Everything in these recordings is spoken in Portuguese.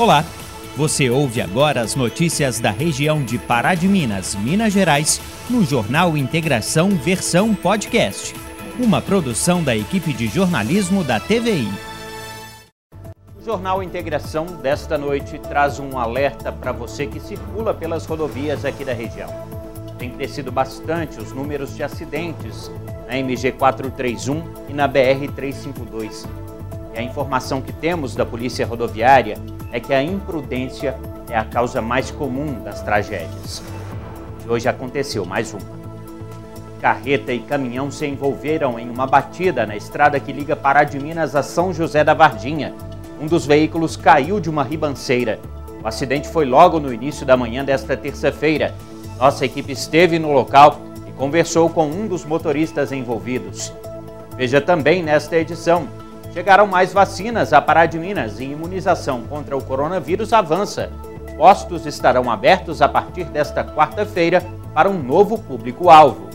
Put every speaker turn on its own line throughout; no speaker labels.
Olá, você ouve agora as notícias da região de Pará de Minas, Minas Gerais, no Jornal Integração Versão Podcast, uma produção da equipe de jornalismo da TVI.
O Jornal Integração desta noite traz um alerta para você que circula pelas rodovias aqui da região. Tem crescido bastante os números de acidentes na MG 431 e na BR 352. E a informação que temos da Polícia Rodoviária é que a imprudência é a causa mais comum das tragédias. E hoje aconteceu mais uma. Carreta e caminhão se envolveram em uma batida na estrada que liga Pará de Minas a São José da Varginha. Um dos veículos caiu de uma ribanceira. O acidente foi logo no início da manhã desta terça-feira. Nossa equipe esteve no local e conversou com um dos motoristas envolvidos. Veja também nesta edição Chegaram mais vacinas a Pará de Minas e imunização contra o coronavírus avança. Postos estarão abertos a partir desta quarta-feira para um novo público-alvo.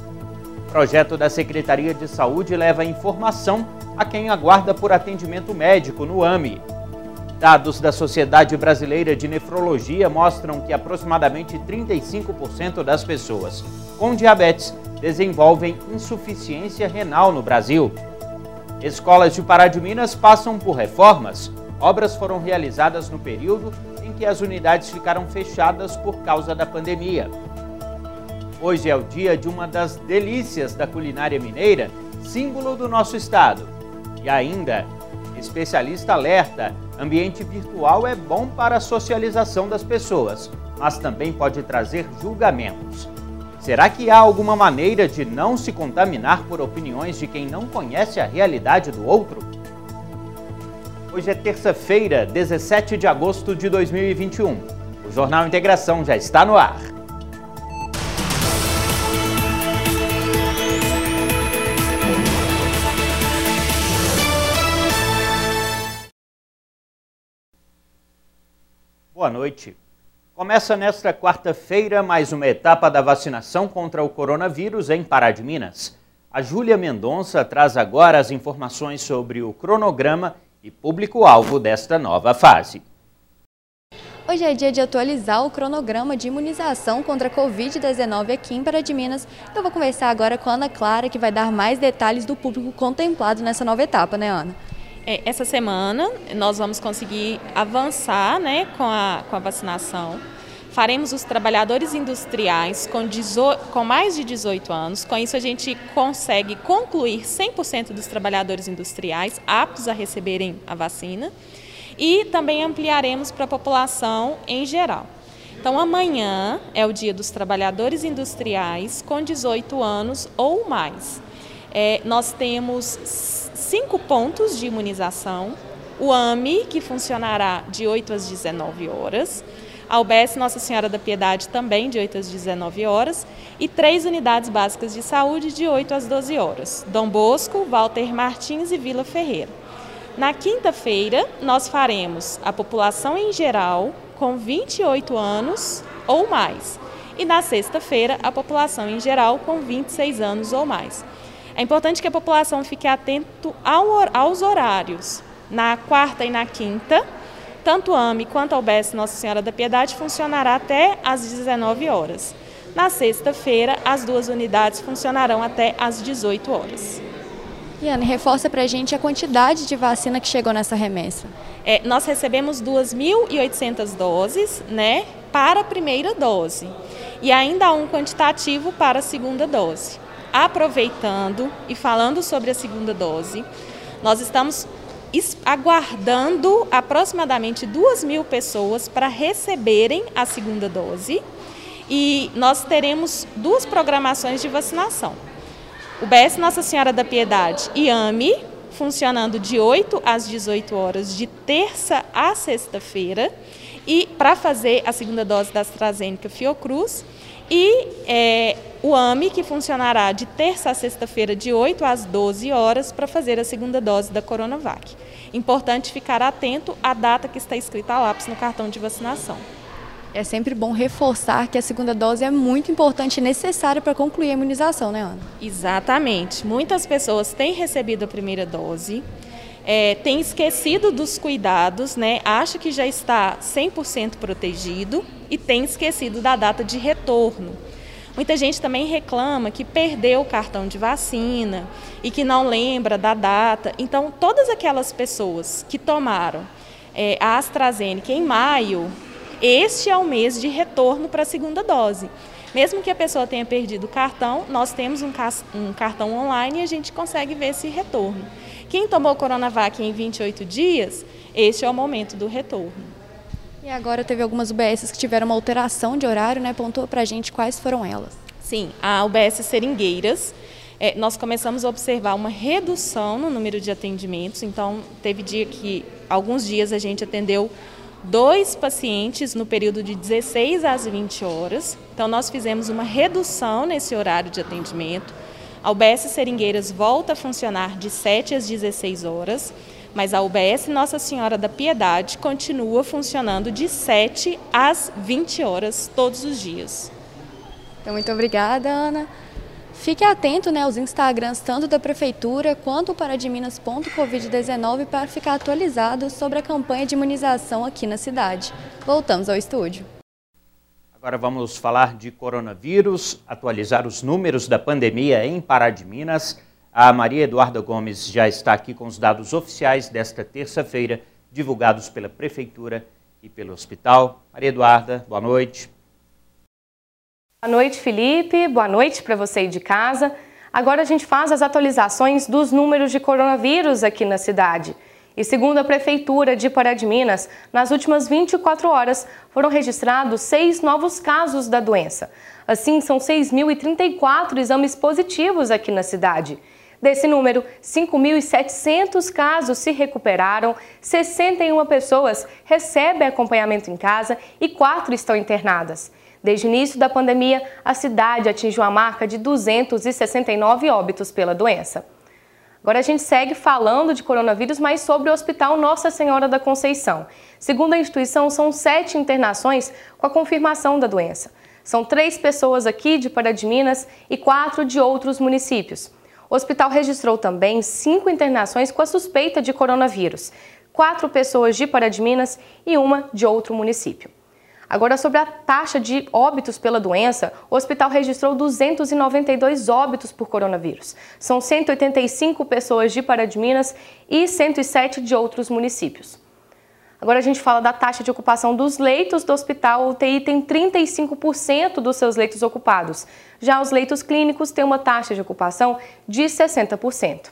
Projeto da Secretaria de Saúde leva informação a quem aguarda por atendimento médico no AME. Dados da Sociedade Brasileira de Nefrologia mostram que aproximadamente 35% das pessoas com diabetes desenvolvem insuficiência renal no Brasil. Escolas de Pará de Minas passam por reformas. Obras foram realizadas no período em que as unidades ficaram fechadas por causa da pandemia. Hoje é o dia de uma das delícias da culinária mineira, símbolo do nosso estado. E ainda, especialista alerta: ambiente virtual é bom para a socialização das pessoas, mas também pode trazer julgamentos. Será que há alguma maneira de não se contaminar por opiniões de quem não conhece a realidade do outro? Hoje é terça-feira, 17 de agosto de 2021. O Jornal Integração já está no ar. Boa noite. Começa nesta quarta-feira mais uma etapa da vacinação contra o coronavírus em Pará de Minas. A Júlia Mendonça traz agora as informações sobre o cronograma e público-alvo desta nova fase.
Hoje é dia de atualizar o cronograma de imunização contra a Covid-19 aqui em Pará de Minas. Eu vou conversar agora com a Ana Clara, que vai dar mais detalhes do público contemplado nessa nova etapa, né, Ana?
É, essa semana nós vamos conseguir avançar né, com, a, com a vacinação. Faremos os trabalhadores industriais com, com mais de 18 anos. Com isso, a gente consegue concluir 100% dos trabalhadores industriais aptos a receberem a vacina. E também ampliaremos para a população em geral. Então, amanhã é o dia dos trabalhadores industriais com 18 anos ou mais. É, nós temos cinco pontos de imunização. O AMI, que funcionará de 8 às 19 horas. A UBS Nossa Senhora da Piedade também de 8 às 19 horas. E três unidades básicas de saúde de 8 às 12 horas. Dom Bosco, Walter Martins e Vila Ferreira. Na quinta-feira, nós faremos a população em geral com 28 anos ou mais. E na sexta-feira, a população em geral com 26 anos ou mais. É importante que a população fique atento ao, aos horários. Na quarta e na quinta, tanto o AME quanto a UBS Nossa Senhora da Piedade funcionará até às 19 horas. Na sexta-feira, as duas unidades funcionarão até às 18 horas.
Iane, reforça para a gente a quantidade de vacina que chegou nessa remessa.
É, nós recebemos 2.800 doses né, para a primeira dose e ainda há um quantitativo para a segunda dose aproveitando e falando sobre a segunda dose, nós estamos aguardando aproximadamente duas mil pessoas para receberem a segunda dose e nós teremos duas programações de vacinação. O BS Nossa Senhora da Piedade e AME, funcionando de 8 às 18 horas, de terça a sexta-feira, e para fazer a segunda dose da AstraZeneca Fiocruz, e é, o AME, que funcionará de terça a sexta-feira, de 8 às 12 horas, para fazer a segunda dose da Coronavac. Importante ficar atento à data que está escrita a lápis no cartão de vacinação.
É sempre bom reforçar que a segunda dose é muito importante e necessária para concluir a imunização, né, Ana?
Exatamente. Muitas pessoas têm recebido a primeira dose é, tem esquecido dos cuidados, né? acha que já está 100% protegido e tem esquecido da data de retorno. Muita gente também reclama que perdeu o cartão de vacina e que não lembra da data. Então, todas aquelas pessoas que tomaram é, a AstraZeneca em maio, este é o mês de retorno para a segunda dose. Mesmo que a pessoa tenha perdido o cartão, nós temos um, um cartão online e a gente consegue ver esse retorno. Quem tomou Coronavac em 28 dias, este é o momento do retorno.
E agora teve algumas UBSs que tiveram uma alteração de horário, né? Pontua para a gente quais foram elas.
Sim, a UBS Seringueiras, é, nós começamos a observar uma redução no número de atendimentos. Então, teve dia que, alguns dias, a gente atendeu dois pacientes no período de 16 às 20 horas. Então, nós fizemos uma redução nesse horário de atendimento. A UBS Seringueiras volta a funcionar de 7 às 16 horas, mas a UBS Nossa Senhora da Piedade continua funcionando de 7 às 20 horas todos os dias.
Então, muito obrigada, Ana. Fique atento né, aos Instagrams tanto da Prefeitura quanto o paradiminas.covid19 para ficar atualizado sobre a campanha de imunização aqui na cidade. Voltamos ao estúdio.
Agora vamos falar de coronavírus, atualizar os números da pandemia em Pará de Minas. A Maria Eduarda Gomes já está aqui com os dados oficiais desta terça-feira, divulgados pela Prefeitura e pelo hospital. Maria Eduarda, boa noite.
Boa noite, Felipe. Boa noite para você aí de casa. Agora a gente faz as atualizações dos números de coronavírus aqui na cidade. E segundo a Prefeitura de Pará de Minas, nas últimas 24 horas foram registrados seis novos casos da doença. Assim, são 6.034 exames positivos aqui na cidade. Desse número, 5.700 casos se recuperaram, 61 pessoas recebem acompanhamento em casa e quatro estão internadas. Desde o início da pandemia, a cidade atingiu a marca de 269 óbitos pela doença. Agora a gente segue falando de coronavírus, mas sobre o Hospital Nossa Senhora da Conceição. Segundo a instituição, são sete internações com a confirmação da doença. São três pessoas aqui de Pará de Minas e quatro de outros municípios. O hospital registrou também cinco internações com a suspeita de coronavírus, quatro pessoas de Pará de Minas e uma de outro município. Agora, sobre a taxa de óbitos pela doença, o hospital registrou 292 óbitos por coronavírus. São 185 pessoas de Pará de Minas e 107 de outros municípios. Agora a gente fala da taxa de ocupação dos leitos do hospital. O UTI tem 35% dos seus leitos ocupados. Já os leitos clínicos têm uma taxa de ocupação de 60%.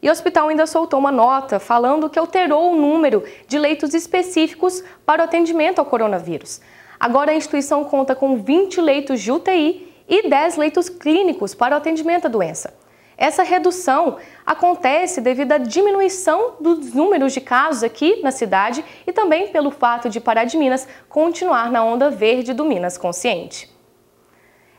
E o hospital ainda soltou uma nota falando que alterou o número de leitos específicos para o atendimento ao coronavírus. Agora a instituição conta com 20 leitos de UTI e 10 leitos clínicos para o atendimento à doença. Essa redução acontece devido à diminuição dos números de casos aqui na cidade e também pelo fato de Pará de Minas continuar na onda verde do Minas Consciente.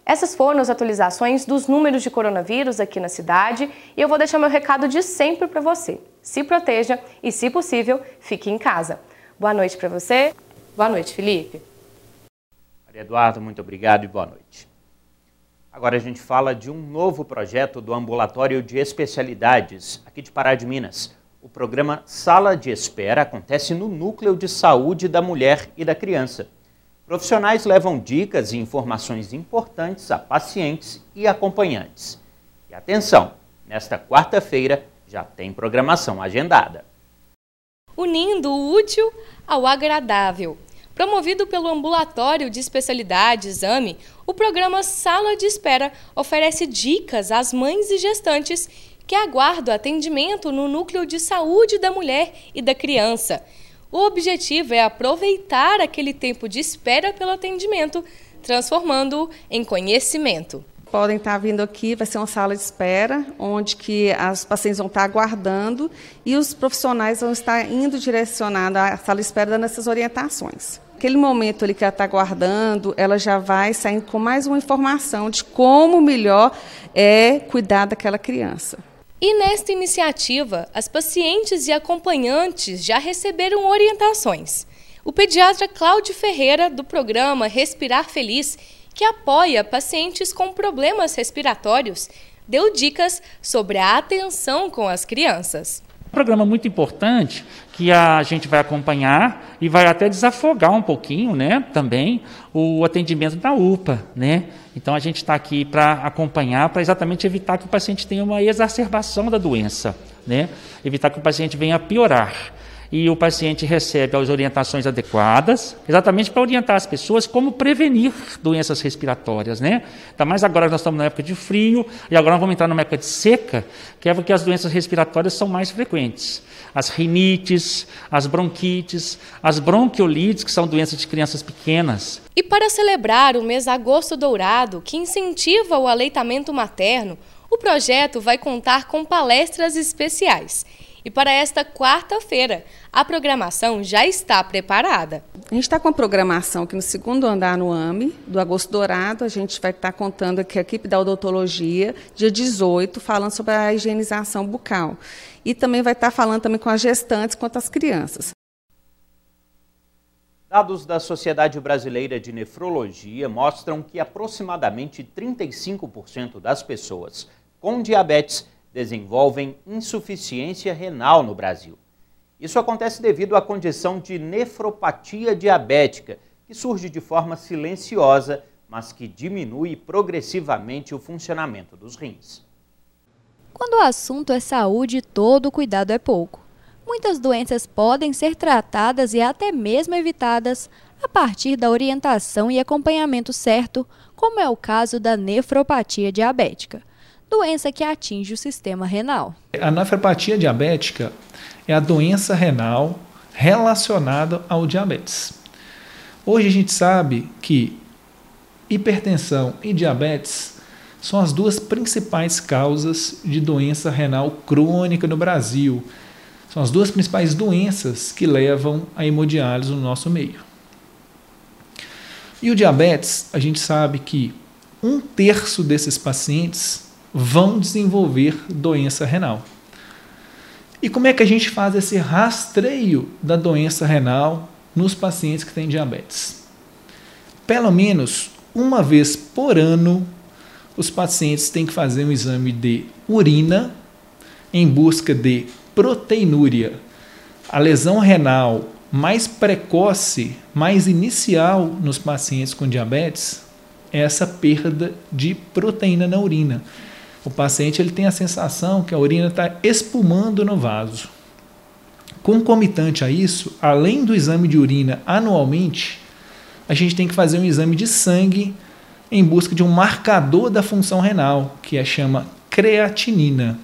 Essas foram as atualizações dos números de coronavírus aqui na cidade e eu vou deixar meu recado de sempre para você. Se proteja e, se possível, fique em casa. Boa noite para você. Boa noite, Felipe.
Maria Eduardo, muito obrigado e boa noite. Agora a gente fala de um novo projeto do Ambulatório de Especialidades aqui de Pará de Minas. O programa Sala de Espera acontece no Núcleo de Saúde da Mulher e da Criança. Profissionais levam dicas e informações importantes a pacientes e acompanhantes. E atenção, nesta quarta-feira já tem programação agendada.
Unindo o útil ao agradável. Promovido pelo Ambulatório de Especialidades AME, o programa Sala de Espera oferece dicas às mães e gestantes que aguardam atendimento no Núcleo de Saúde da Mulher e da Criança o objetivo é aproveitar aquele tempo de espera pelo atendimento, transformando-o em conhecimento.
Podem estar vindo aqui, vai ser uma sala de espera, onde que as pacientes vão estar aguardando e os profissionais vão estar indo direcionados à sala de espera dando essas orientações. Aquele momento ali que ela está aguardando, ela já vai saindo com mais uma informação de como melhor é cuidar daquela criança.
E nesta iniciativa, as pacientes e acompanhantes já receberam orientações. O pediatra Cláudio Ferreira, do programa Respirar Feliz, que apoia pacientes com problemas respiratórios, deu dicas sobre a atenção com as crianças.
Programa muito importante que a gente vai acompanhar e vai até desafogar um pouquinho, né, também o atendimento da UPA, né? Então a gente está aqui para acompanhar, para exatamente evitar que o paciente tenha uma exacerbação da doença, né? Evitar que o paciente venha a piorar e o paciente recebe as orientações adequadas, exatamente para orientar as pessoas como prevenir doenças respiratórias, né? Ainda mais agora nós estamos na época de frio e agora vamos entrar numa época de seca, que é porque as doenças respiratórias são mais frequentes. As rinites, as bronquites, as bronquiolites, que são doenças de crianças pequenas.
E para celebrar o mês Agosto Dourado, que incentiva o aleitamento materno, o projeto vai contar com palestras especiais. E para esta quarta-feira, a programação já está preparada.
A gente está com a programação aqui no segundo andar no AME, do Agosto Dourado. A gente vai estar contando aqui a equipe da odontologia, dia 18, falando sobre a higienização bucal. E também vai estar falando também com as gestantes quanto às crianças.
Dados da Sociedade Brasileira de Nefrologia mostram que aproximadamente 35% das pessoas com diabetes desenvolvem insuficiência renal no Brasil. Isso acontece devido à condição de nefropatia diabética, que surge de forma silenciosa, mas que diminui progressivamente o funcionamento dos rins.
Quando o assunto é saúde, todo cuidado é pouco. Muitas doenças podem ser tratadas e até mesmo evitadas a partir da orientação e acompanhamento certo, como é o caso da nefropatia diabética doença que atinge o sistema renal.
A nefropatia diabética é a doença renal relacionada ao diabetes. Hoje a gente sabe que hipertensão e diabetes são as duas principais causas de doença renal crônica no Brasil. São as duas principais doenças que levam a hemodiálise no nosso meio. E o diabetes, a gente sabe que um terço desses pacientes vão desenvolver doença renal. E como é que a gente faz esse rastreio da doença renal nos pacientes que têm diabetes? Pelo menos uma vez por ano, os pacientes têm que fazer um exame de urina em busca de proteinúria. A lesão renal mais precoce, mais inicial nos pacientes com diabetes é essa perda de proteína na urina o paciente ele tem a sensação que a urina está espumando no vaso. Concomitante a isso, além do exame de urina anualmente, a gente tem que fazer um exame de sangue em busca de um marcador da função renal, que é chama creatinina.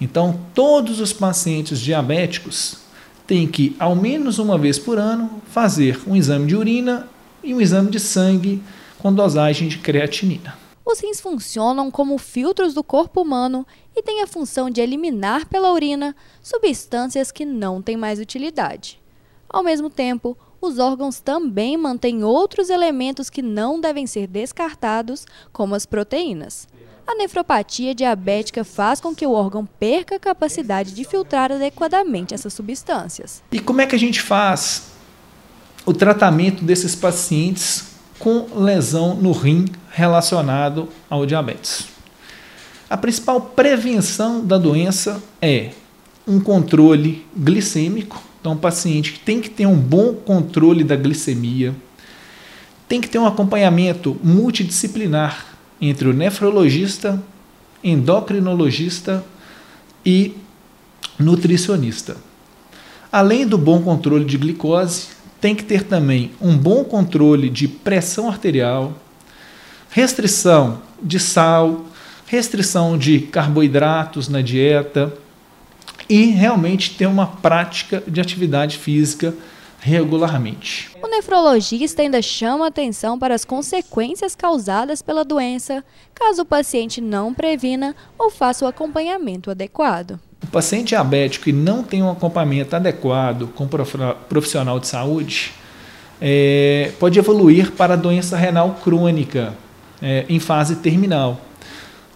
Então, todos os pacientes diabéticos têm que, ao menos uma vez por ano, fazer um exame de urina e um exame de sangue com dosagem de creatinina.
Os rins funcionam como filtros do corpo humano e têm a função de eliminar pela urina substâncias que não têm mais utilidade. Ao mesmo tempo, os órgãos também mantêm outros elementos que não devem ser descartados, como as proteínas. A nefropatia diabética faz com que o órgão perca a capacidade de filtrar adequadamente essas substâncias.
E como é que a gente faz o tratamento desses pacientes com lesão no rim relacionado ao diabetes. A principal prevenção da doença é um controle glicêmico. Então, o paciente tem que ter um bom controle da glicemia, tem que ter um acompanhamento multidisciplinar entre o nefrologista, endocrinologista e nutricionista. Além do bom controle de glicose, tem que ter também um bom controle de pressão arterial, restrição de sal, restrição de carboidratos na dieta e realmente ter uma prática de atividade física regularmente.
O nefrologista ainda chama atenção para as consequências causadas pela doença, caso o paciente não previna ou faça o acompanhamento adequado.
O paciente diabético que não tem um acompanhamento adequado com profissional de saúde é, pode evoluir para doença renal crônica é, em fase terminal.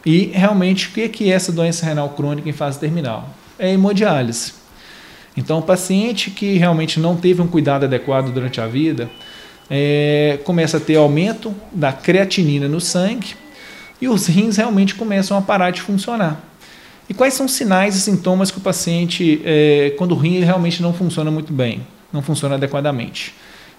E realmente, o que é essa doença renal crônica em fase terminal? É hemodiálise. Então, o paciente que realmente não teve um cuidado adequado durante a vida é, começa a ter aumento da creatinina no sangue e os rins realmente começam a parar de funcionar. E quais são os sinais e sintomas que o paciente, é, quando o rim realmente não funciona muito bem, não funciona adequadamente?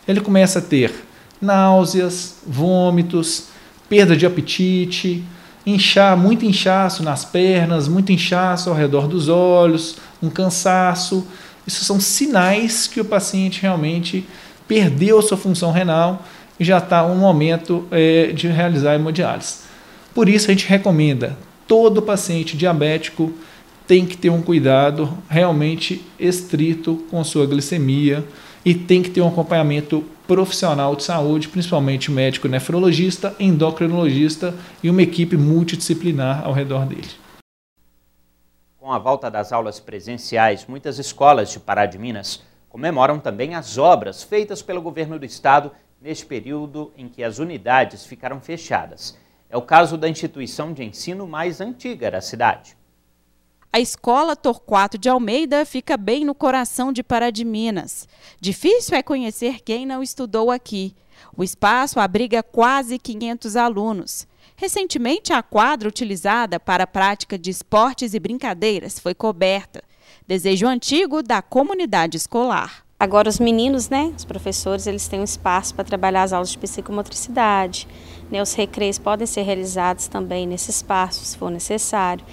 Ele começa a ter náuseas, vômitos, perda de apetite, inchar, muito inchaço nas pernas, muito inchaço ao redor dos olhos, um cansaço. Isso são sinais que o paciente realmente perdeu sua função renal e já está no momento é, de realizar a hemodiálise. Por isso a gente recomenda todo paciente diabético tem que ter um cuidado realmente estrito com sua glicemia e tem que ter um acompanhamento profissional de saúde, principalmente médico nefrologista, endocrinologista e uma equipe multidisciplinar ao redor dele.
Com a volta das aulas presenciais, muitas escolas de Pará de Minas comemoram também as obras feitas pelo governo do estado neste período em que as unidades ficaram fechadas. É o caso da instituição de ensino mais antiga da cidade.
A escola Torquato de Almeida fica bem no coração de Pará de Minas. Difícil é conhecer quem não estudou aqui. O espaço abriga quase 500 alunos. Recentemente, a quadra utilizada para a prática de esportes e brincadeiras foi coberta. Desejo antigo da comunidade escolar.
Agora os meninos, né, os professores, eles têm um espaço para trabalhar as aulas de psicomotricidade. Né, os recreios podem ser realizados também nesse espaço, se for necessário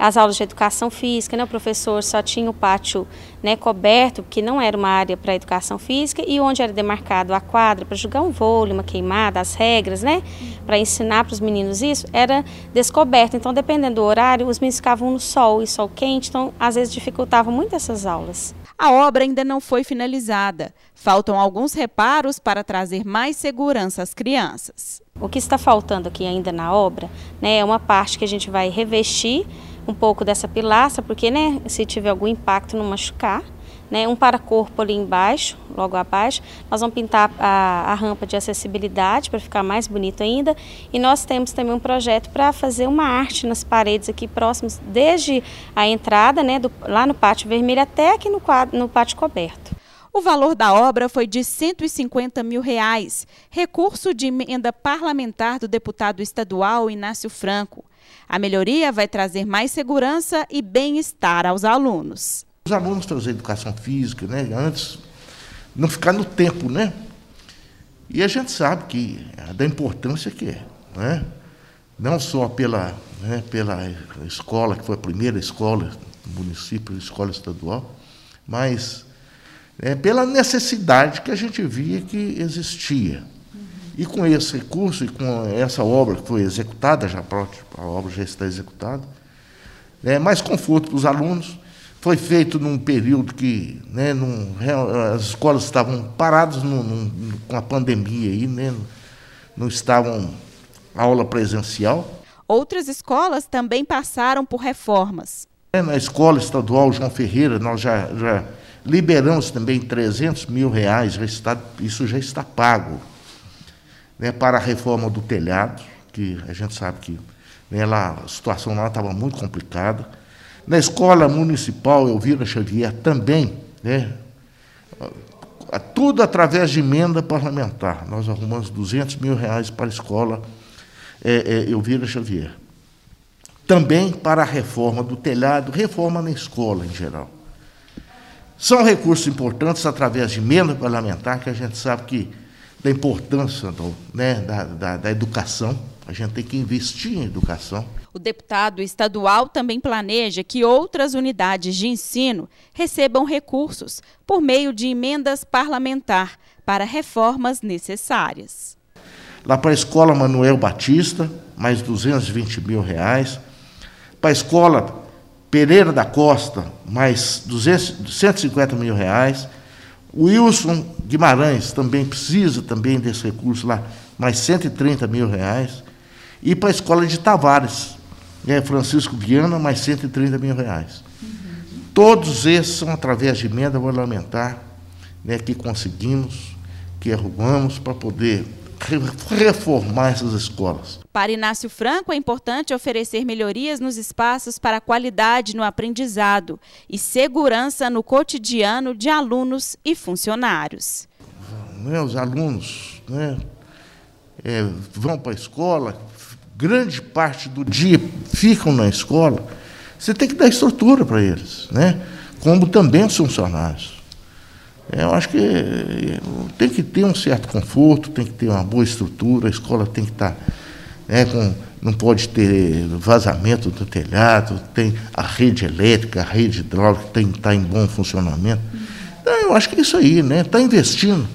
as aulas de educação física, né? o professor só tinha o pátio né, coberto, que não era uma área para educação física, e onde era demarcado a quadra para jogar um vôlei, uma queimada, as regras, né, para ensinar para os meninos isso, era descoberto. Então, dependendo do horário, os meninos ficavam no sol e sol quente, então às vezes dificultava muito essas aulas.
A obra ainda não foi finalizada. Faltam alguns reparos para trazer mais segurança às crianças.
O que está faltando aqui ainda na obra né, é uma parte que a gente vai revestir um pouco dessa pilastra, porque né, se tiver algum impacto não machucar. Né, um paracorpo ali embaixo, logo abaixo. Nós vamos pintar a, a rampa de acessibilidade para ficar mais bonito ainda. E nós temos também um projeto para fazer uma arte nas paredes aqui próximos, desde a entrada, né, do, lá no pátio vermelho até aqui no, quadro, no pátio coberto.
O valor da obra foi de 150 mil reais, recurso de emenda parlamentar do deputado estadual Inácio Franco. A melhoria vai trazer mais segurança e bem-estar aos alunos.
Os alunos fazer educação física, né? Antes, não ficar no tempo, né? E a gente sabe que é da importância que é, né? Não só pela, né, pela escola, que foi a primeira escola do município, escola estadual, mas é, pela necessidade que a gente via que existia. E com esse recurso e com essa obra que foi executada, já a obra já está executada, né, mais conforto para os alunos. Foi feito num período que né, num, as escolas estavam paradas num, num, com a pandemia, aí, né, não estavam aula presencial.
Outras escolas também passaram por reformas.
É, na escola estadual João Ferreira, nós já, já liberamos também 300 mil reais, já está, isso já está pago né, para a reforma do telhado, que a gente sabe que né, lá, a situação lá estava muito complicada. Na escola municipal Elvira Xavier também, né, tudo através de emenda parlamentar. Nós arrumamos 200 mil reais para a escola é, é, Elvira Xavier. Também para a reforma do telhado, reforma na escola em geral. São recursos importantes através de emenda parlamentar, que a gente sabe que da importância do, né, da, da, da educação. A gente tem que investir em educação.
O deputado estadual também planeja que outras unidades de ensino recebam recursos por meio de emendas parlamentar para reformas necessárias.
Lá para a escola Manuel Batista, mais 220 mil reais. Para a escola Pereira da Costa, mais 200, 150 mil reais Wilson Guimarães também precisa também desse recurso lá, mais 130 mil reais. E para a escola de Tavares, né, Francisco Viana, mais 130 mil reais. Todos esses são através de emenda parlamentar né, que conseguimos, que arrumamos para poder reformar essas escolas.
Para Inácio Franco, é importante oferecer melhorias nos espaços para qualidade no aprendizado e segurança no cotidiano de alunos e funcionários.
Né, os alunos né, é, vão para a escola, grande parte do dia ficam na escola, Você tem que dar estrutura para eles, né? como também os funcionários. Eu acho que tem que ter um certo conforto, tem que ter uma boa estrutura, a escola tem que estar. Né, com, não pode ter vazamento do telhado, tem a rede elétrica, a rede hidráulica tem que estar em bom funcionamento. Então, eu acho que é isso aí, né? Está investindo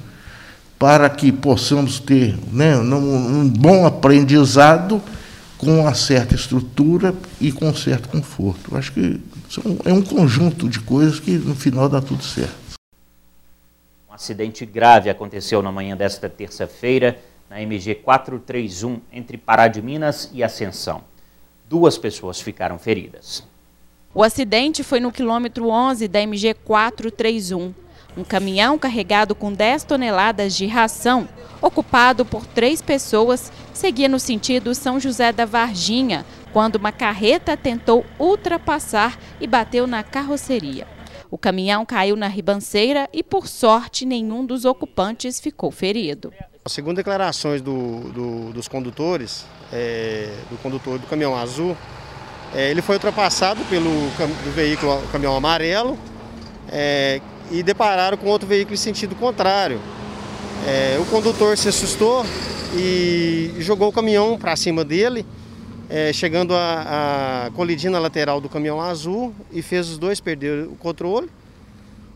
para que possamos ter né, um bom aprendizado com uma certa estrutura e com um certo conforto. Eu acho que é um conjunto de coisas que no final dá tudo certo.
Acidente grave aconteceu na manhã desta terça-feira na MG 431 entre Pará de Minas e Ascensão. Duas pessoas ficaram feridas.
O acidente foi no quilômetro 11 da MG 431. Um caminhão carregado com 10 toneladas de ração, ocupado por três pessoas, seguia no sentido São José da Varginha, quando uma carreta tentou ultrapassar e bateu na carroceria. O caminhão caiu na ribanceira e, por sorte, nenhum dos ocupantes ficou ferido.
Segundo declarações do, do, dos condutores, é, do condutor do caminhão azul, é, ele foi ultrapassado pelo do veículo caminhão amarelo é, e depararam com outro veículo em sentido contrário. É, o condutor se assustou e jogou o caminhão para cima dele é, chegando a, a colidir na lateral do caminhão azul e fez os dois perder o controle.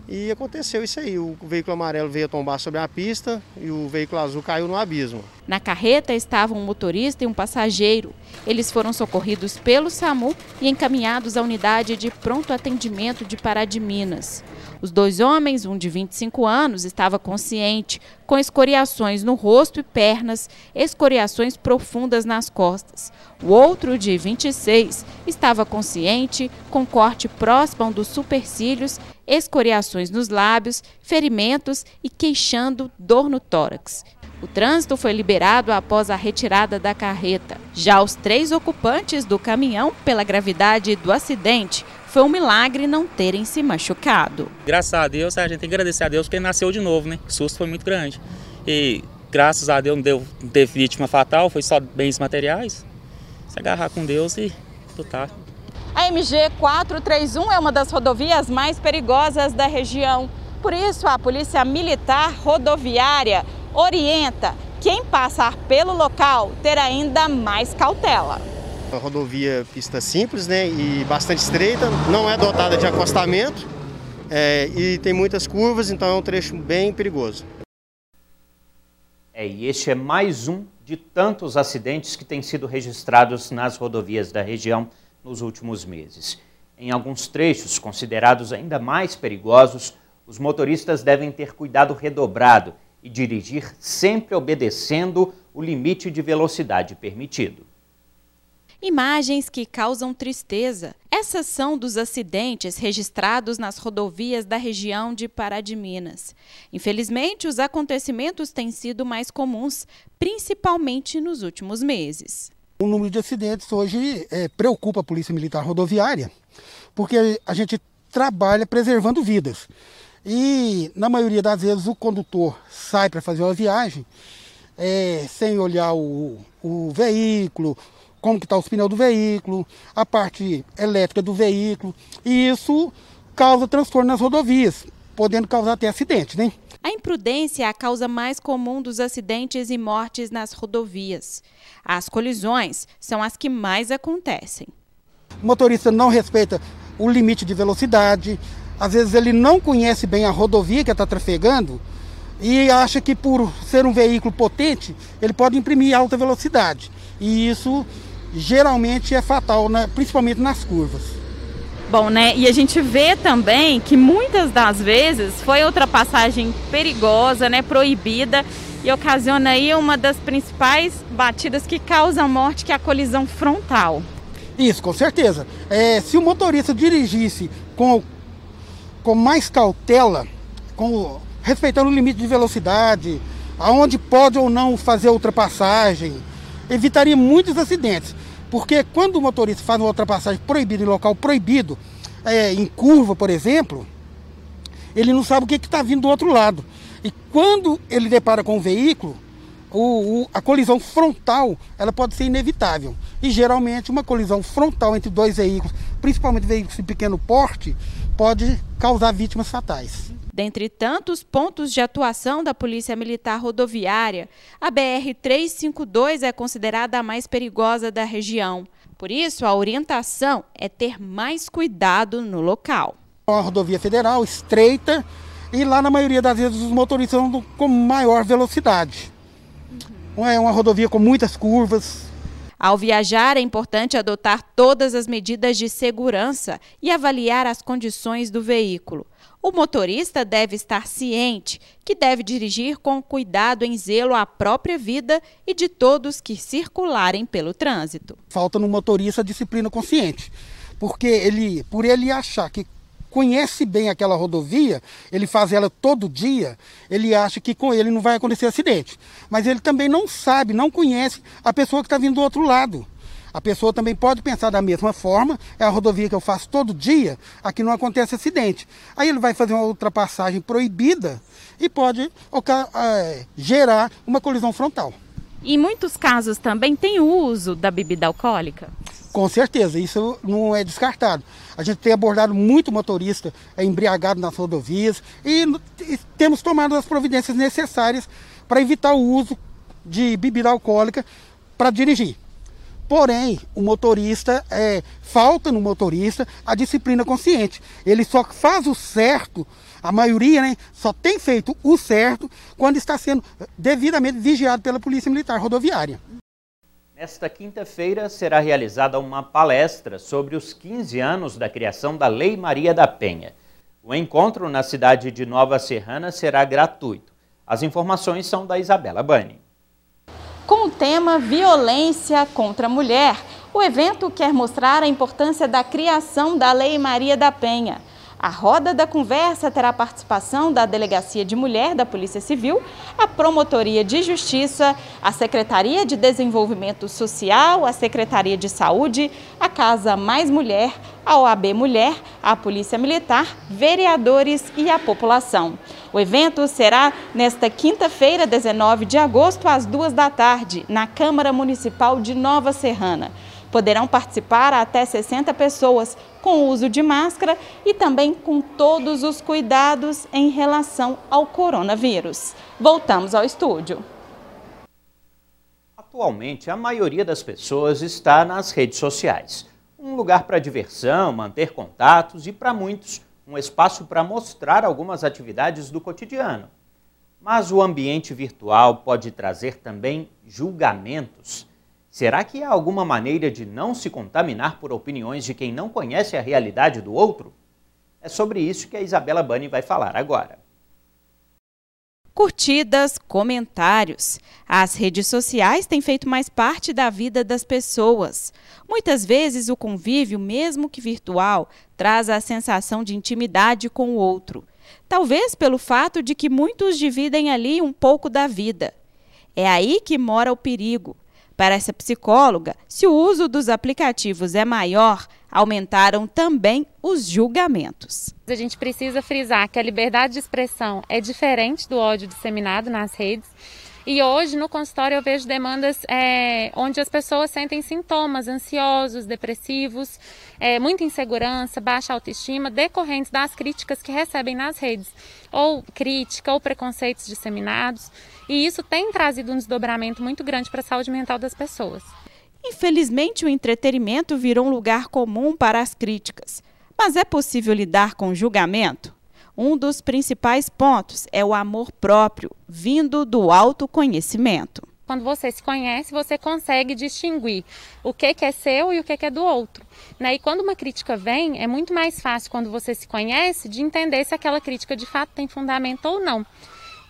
E aconteceu isso aí, o veículo amarelo veio tombar sobre a pista e o veículo azul caiu no abismo.
Na carreta estavam um motorista e um passageiro. Eles foram socorridos pelo SAMU e encaminhados à unidade de pronto atendimento de Pará de Minas. Os dois homens, um de 25 anos, estava consciente, com escoriações no rosto e pernas, escoriações profundas nas costas. O outro, de 26, estava consciente, com corte próximo dos supercílios, escoriações nos lábios, ferimentos e queixando dor no tórax. O trânsito foi liberado após a retirada da carreta. Já os três ocupantes do caminhão, pela gravidade do acidente, foi um milagre não terem se machucado.
Graças a Deus, a gente tem que agradecer a Deus porque ele nasceu de novo, né? O susto foi muito grande. E graças a Deus não, deu, não teve vítima fatal, foi só bens materiais. Se agarrar com Deus e lutar.
A MG 431 é uma das rodovias mais perigosas da região. Por isso, a Polícia Militar Rodoviária orienta quem passar pelo local ter ainda mais cautela.
A rodovia pista simples né, e bastante estreita, não é dotada de acostamento é, e tem muitas curvas, então é um trecho bem perigoso.
É, e este é mais um de tantos acidentes que têm sido registrados nas rodovias da região nos últimos meses. Em alguns trechos considerados ainda mais perigosos, os motoristas devem ter cuidado redobrado e dirigir sempre obedecendo o limite de velocidade permitido.
Imagens que causam tristeza. Essas são dos acidentes registrados nas rodovias da região de Pará de Minas. Infelizmente, os acontecimentos têm sido mais comuns, principalmente nos últimos meses.
O número de acidentes hoje é, preocupa a Polícia Militar Rodoviária, porque a gente trabalha preservando vidas. E, na maioria das vezes, o condutor sai para fazer uma viagem é, sem olhar o, o veículo, como que está os pneus do veículo, a parte elétrica do veículo, e isso causa transtorno nas rodovias, podendo causar até acidente, né?
A imprudência é a causa mais comum dos acidentes e mortes nas rodovias. As colisões são as que mais acontecem.
O motorista não respeita o limite de velocidade, às vezes ele não conhece bem a rodovia que está trafegando e acha que por ser um veículo potente, ele pode imprimir alta velocidade. E isso geralmente é fatal, né? principalmente nas curvas.
Bom, né? E a gente vê também que muitas das vezes foi ultrapassagem perigosa, né? Proibida e ocasiona aí uma das principais batidas que causam morte, que é a colisão frontal.
Isso, com certeza. É, se o motorista dirigisse com, com mais cautela, com, respeitando o limite de velocidade, aonde pode ou não fazer ultrapassagem, evitaria muitos acidentes. Porque quando o motorista faz uma ultrapassagem proibida em local proibido, é, em curva, por exemplo, ele não sabe o que está vindo do outro lado. E quando ele depara com o veículo, o, o, a colisão frontal ela pode ser inevitável. E geralmente uma colisão frontal entre dois veículos, principalmente veículos de pequeno porte, pode causar vítimas fatais.
Dentre tantos pontos de atuação da Polícia Militar Rodoviária, a BR-352 é considerada a mais perigosa da região. Por isso, a orientação é ter mais cuidado no local.
É uma rodovia federal estreita e lá, na maioria das vezes, os motoristas andam com maior velocidade. É uma rodovia com muitas curvas,
ao viajar, é importante adotar todas as medidas de segurança e avaliar as condições do veículo. O motorista deve estar ciente que deve dirigir com cuidado em zelo à própria vida e de todos que circularem pelo trânsito.
Falta no motorista disciplina consciente, porque ele, por ele achar que conhece bem aquela rodovia, ele faz ela todo dia, ele acha que com ele não vai acontecer acidente. Mas ele também não sabe, não conhece a pessoa que está vindo do outro lado. A pessoa também pode pensar da mesma forma, é a rodovia que eu faço todo dia, aqui não acontece acidente. Aí ele vai fazer uma ultrapassagem proibida e pode é, gerar uma colisão frontal.
Em muitos casos também tem o uso da bebida alcoólica?
Com certeza, isso não é descartado. A gente tem abordado muito motorista embriagado nas rodovias e, e temos tomado as providências necessárias para evitar o uso de bebida alcoólica para dirigir. Porém, o motorista, é, falta no motorista a disciplina consciente. Ele só faz o certo, a maioria né, só tem feito o certo quando está sendo devidamente vigiado pela Polícia Militar Rodoviária.
Nesta quinta-feira será realizada uma palestra sobre os 15 anos da criação da Lei Maria da Penha. O encontro na cidade de Nova Serrana será gratuito. As informações são da Isabela Bani.
Com o tema Violência contra a Mulher, o evento quer mostrar a importância da criação da Lei Maria da Penha. A roda da conversa terá participação da Delegacia de Mulher da Polícia Civil, a Promotoria de Justiça, a Secretaria de Desenvolvimento Social, a Secretaria de Saúde, a Casa Mais Mulher, a OAB Mulher, a Polícia Militar, vereadores e a população. O evento será nesta quinta-feira, 19 de agosto, às duas da tarde, na Câmara Municipal de Nova Serrana. Poderão participar até 60 pessoas com uso de máscara e também com todos os cuidados em relação ao coronavírus. Voltamos ao estúdio.
Atualmente, a maioria das pessoas está nas redes sociais. Um lugar para diversão, manter contatos e, para muitos, um espaço para mostrar algumas atividades do cotidiano. Mas o ambiente virtual pode trazer também julgamentos Será que há alguma maneira de não se contaminar por opiniões de quem não conhece a realidade do outro? É sobre isso que a Isabela Bani vai falar agora.
Curtidas, comentários. As redes sociais têm feito mais parte da vida das pessoas. Muitas vezes o convívio, mesmo que virtual, traz a sensação de intimidade com o outro. Talvez pelo fato de que muitos dividem ali um pouco da vida. É aí que mora o perigo. Para essa psicóloga, se o uso dos aplicativos é maior, aumentaram também os julgamentos.
A gente precisa frisar que a liberdade de expressão é diferente do ódio disseminado nas redes. E hoje no consultório eu vejo demandas é, onde as pessoas sentem sintomas ansiosos, depressivos, é, muita insegurança, baixa autoestima, decorrentes das críticas que recebem nas redes, ou crítica ou preconceitos disseminados. E isso tem trazido um desdobramento muito grande para a saúde mental das pessoas.
Infelizmente, o entretenimento virou um lugar comum para as críticas. Mas é possível lidar com o julgamento? Um dos principais pontos é o amor próprio, vindo do autoconhecimento.
Quando você se conhece, você consegue distinguir o que, é seu e o que, é do outro. Né? E quando uma crítica vem, é muito mais fácil, quando você se conhece, de entender se aquela crítica de fato tem fundamento ou não.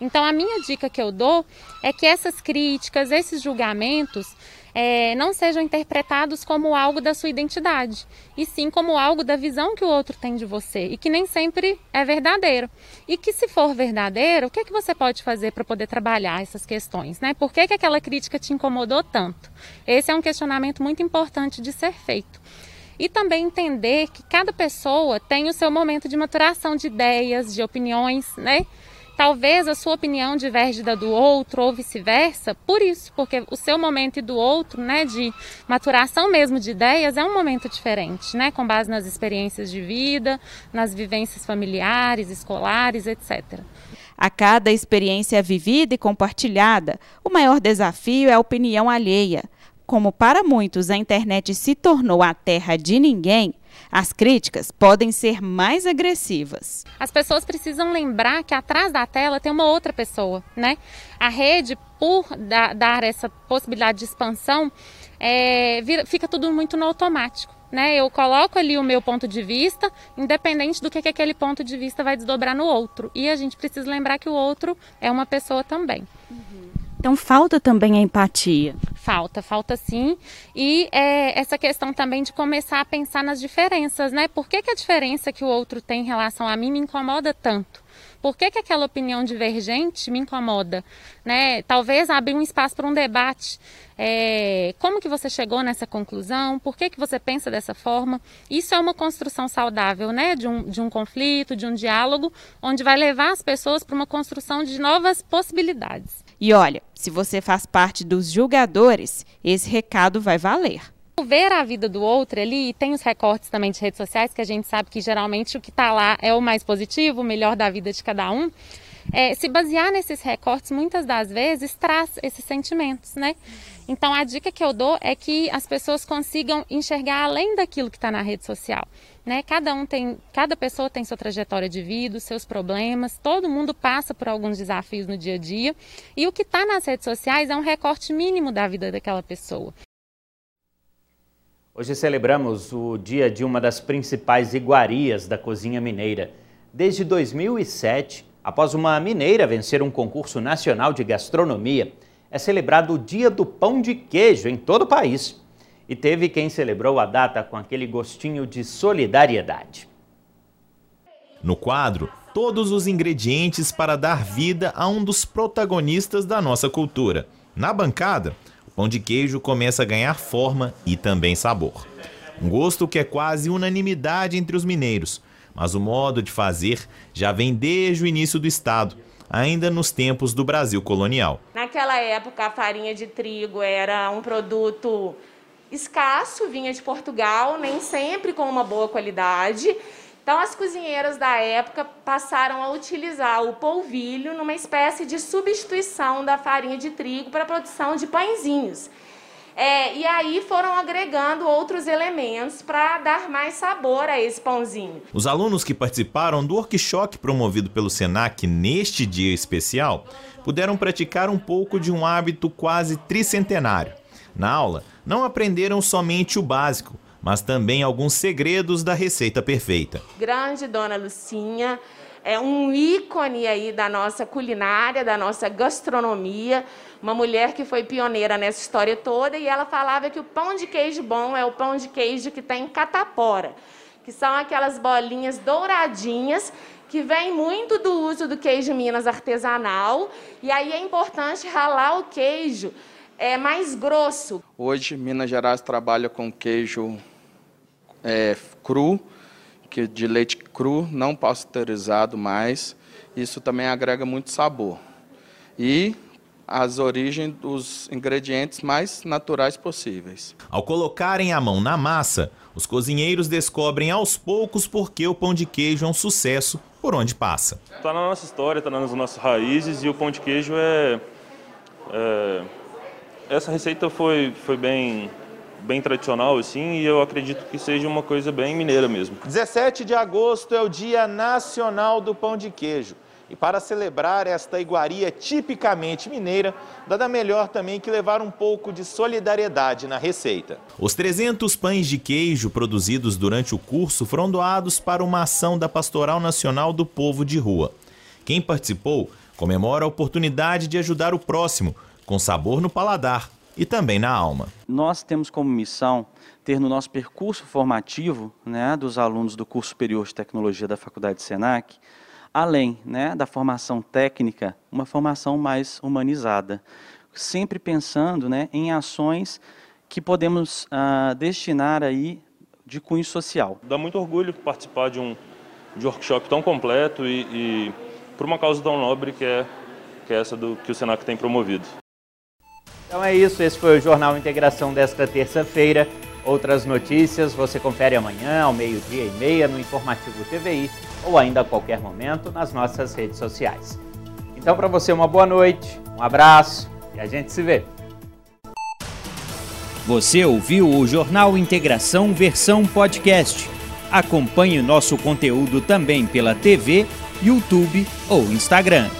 Então, a minha dica que eu dou é que essas críticas, esses julgamentos, é, não sejam interpretados como algo da sua identidade, e sim como algo da visão que o outro tem de você e que nem sempre é verdadeiro. E que, se for verdadeiro, o que, é que você pode fazer para poder trabalhar essas questões? Né? Por que, que aquela crítica te incomodou tanto? Esse é um questionamento muito importante de ser feito. E também entender que cada pessoa tem o seu momento de maturação de ideias, de opiniões, né? Talvez a sua opinião diverge da do outro ou vice-versa, por isso, porque o seu momento e do outro, né, de maturação mesmo de ideias é um momento diferente, né, com base nas experiências de vida, nas vivências familiares, escolares, etc.
A cada experiência vivida e compartilhada, o maior desafio é a opinião alheia. Como para muitos a internet se tornou a terra de ninguém, as críticas podem ser mais agressivas.
As pessoas precisam lembrar que atrás da tela tem uma outra pessoa, né? A rede, por dar essa possibilidade de expansão, é, fica tudo muito no automático né? Eu coloco ali o meu ponto de vista, independente do que, que aquele ponto de vista vai desdobrar no outro. E a gente precisa lembrar que o outro é uma pessoa também.
Então falta também a empatia.
Falta, falta sim. E é, essa questão também de começar a pensar nas diferenças, né? Por que, que a diferença que o outro tem em relação a mim me incomoda tanto? Por que, que aquela opinião divergente me incomoda? Né? Talvez abrir um espaço para um debate. É, como que você chegou nessa conclusão? Por que, que você pensa dessa forma? Isso é uma construção saudável, né? De um, de um conflito, de um diálogo, onde vai levar as pessoas para uma construção de novas possibilidades.
E olha, se você faz parte dos julgadores, esse recado vai valer
ver a vida do outro ali, e tem os recortes também de redes sociais, que a gente sabe que geralmente o que está lá é o mais positivo, o melhor da vida de cada um. É, se basear nesses recortes, muitas das vezes, traz esses sentimentos, né? Então, a dica que eu dou é que as pessoas consigam enxergar além daquilo que está na rede social. Né? Cada um tem, cada pessoa tem sua trajetória de vida, seus problemas, todo mundo passa por alguns desafios no dia a dia. E o que está nas redes sociais é um recorte mínimo da vida daquela pessoa.
Hoje celebramos o dia de uma das principais iguarias da cozinha mineira. Desde 2007, após uma mineira vencer um concurso nacional de gastronomia, é celebrado o Dia do Pão de Queijo em todo o país. E teve quem celebrou a data com aquele gostinho de solidariedade.
No quadro, todos os ingredientes para dar vida a um dos protagonistas da nossa cultura. Na bancada, pão de queijo começa a ganhar forma e também sabor. Um gosto que é quase unanimidade entre os mineiros, mas o modo de fazer já vem desde o início do Estado, ainda nos tempos do Brasil colonial.
Naquela época, a farinha de trigo era um produto escasso, vinha de Portugal, nem sempre com uma boa qualidade. Então, as cozinheiras da época passaram a utilizar o polvilho numa espécie de substituição da farinha de trigo para a produção de pãezinhos. É, e aí foram agregando outros elementos para dar mais sabor a esse pãozinho.
Os alunos que participaram do workshop promovido pelo SENAC neste dia especial puderam praticar um pouco de um hábito quase tricentenário. Na aula, não aprenderam somente o básico, mas também alguns segredos da receita perfeita.
Grande Dona Lucinha é um ícone aí da nossa culinária, da nossa gastronomia, uma mulher que foi pioneira nessa história toda e ela falava que o pão de queijo bom é o pão de queijo que tem catapora, que são aquelas bolinhas douradinhas que vem muito do uso do queijo Minas artesanal, e aí é importante ralar o queijo é mais grosso.
Hoje, Minas Gerais trabalha com queijo é, cru, que de leite cru, não pasteurizado mais. Isso também agrega muito sabor. E as origens dos ingredientes mais naturais possíveis.
Ao colocarem a mão na massa, os cozinheiros descobrem aos poucos por que o pão de queijo é um sucesso por onde passa.
Está na nossa história, está nas nossas raízes e o pão de queijo é, é... essa receita foi, foi bem bem tradicional assim e eu acredito que seja uma coisa bem mineira mesmo.
17 de agosto é o Dia Nacional do Pão de Queijo. E para celebrar esta iguaria tipicamente mineira, nada melhor também que levar um pouco de solidariedade na receita. Os 300 pães de queijo produzidos durante o curso foram doados para uma ação da Pastoral Nacional do Povo de Rua. Quem participou comemora a oportunidade de ajudar o próximo, com sabor no paladar e também na alma.
Nós temos como missão ter no nosso percurso formativo né, dos alunos do curso superior de tecnologia da Faculdade Senac, além né, da formação técnica, uma formação mais humanizada, sempre pensando né, em ações que podemos uh, destinar aí de cunho social.
Dá muito orgulho participar de um, de um workshop tão completo e, e por uma causa tão nobre que é, que é essa do que o Senac tem promovido.
Então é isso, esse foi o Jornal Integração desta terça-feira. Outras notícias você confere amanhã, ao meio-dia e meia, no Informativo TVI ou ainda a qualquer momento nas nossas redes sociais. Então, para você, uma boa noite, um abraço e a gente se vê.
Você ouviu o Jornal Integração versão podcast. Acompanhe nosso conteúdo também pela TV, YouTube ou Instagram.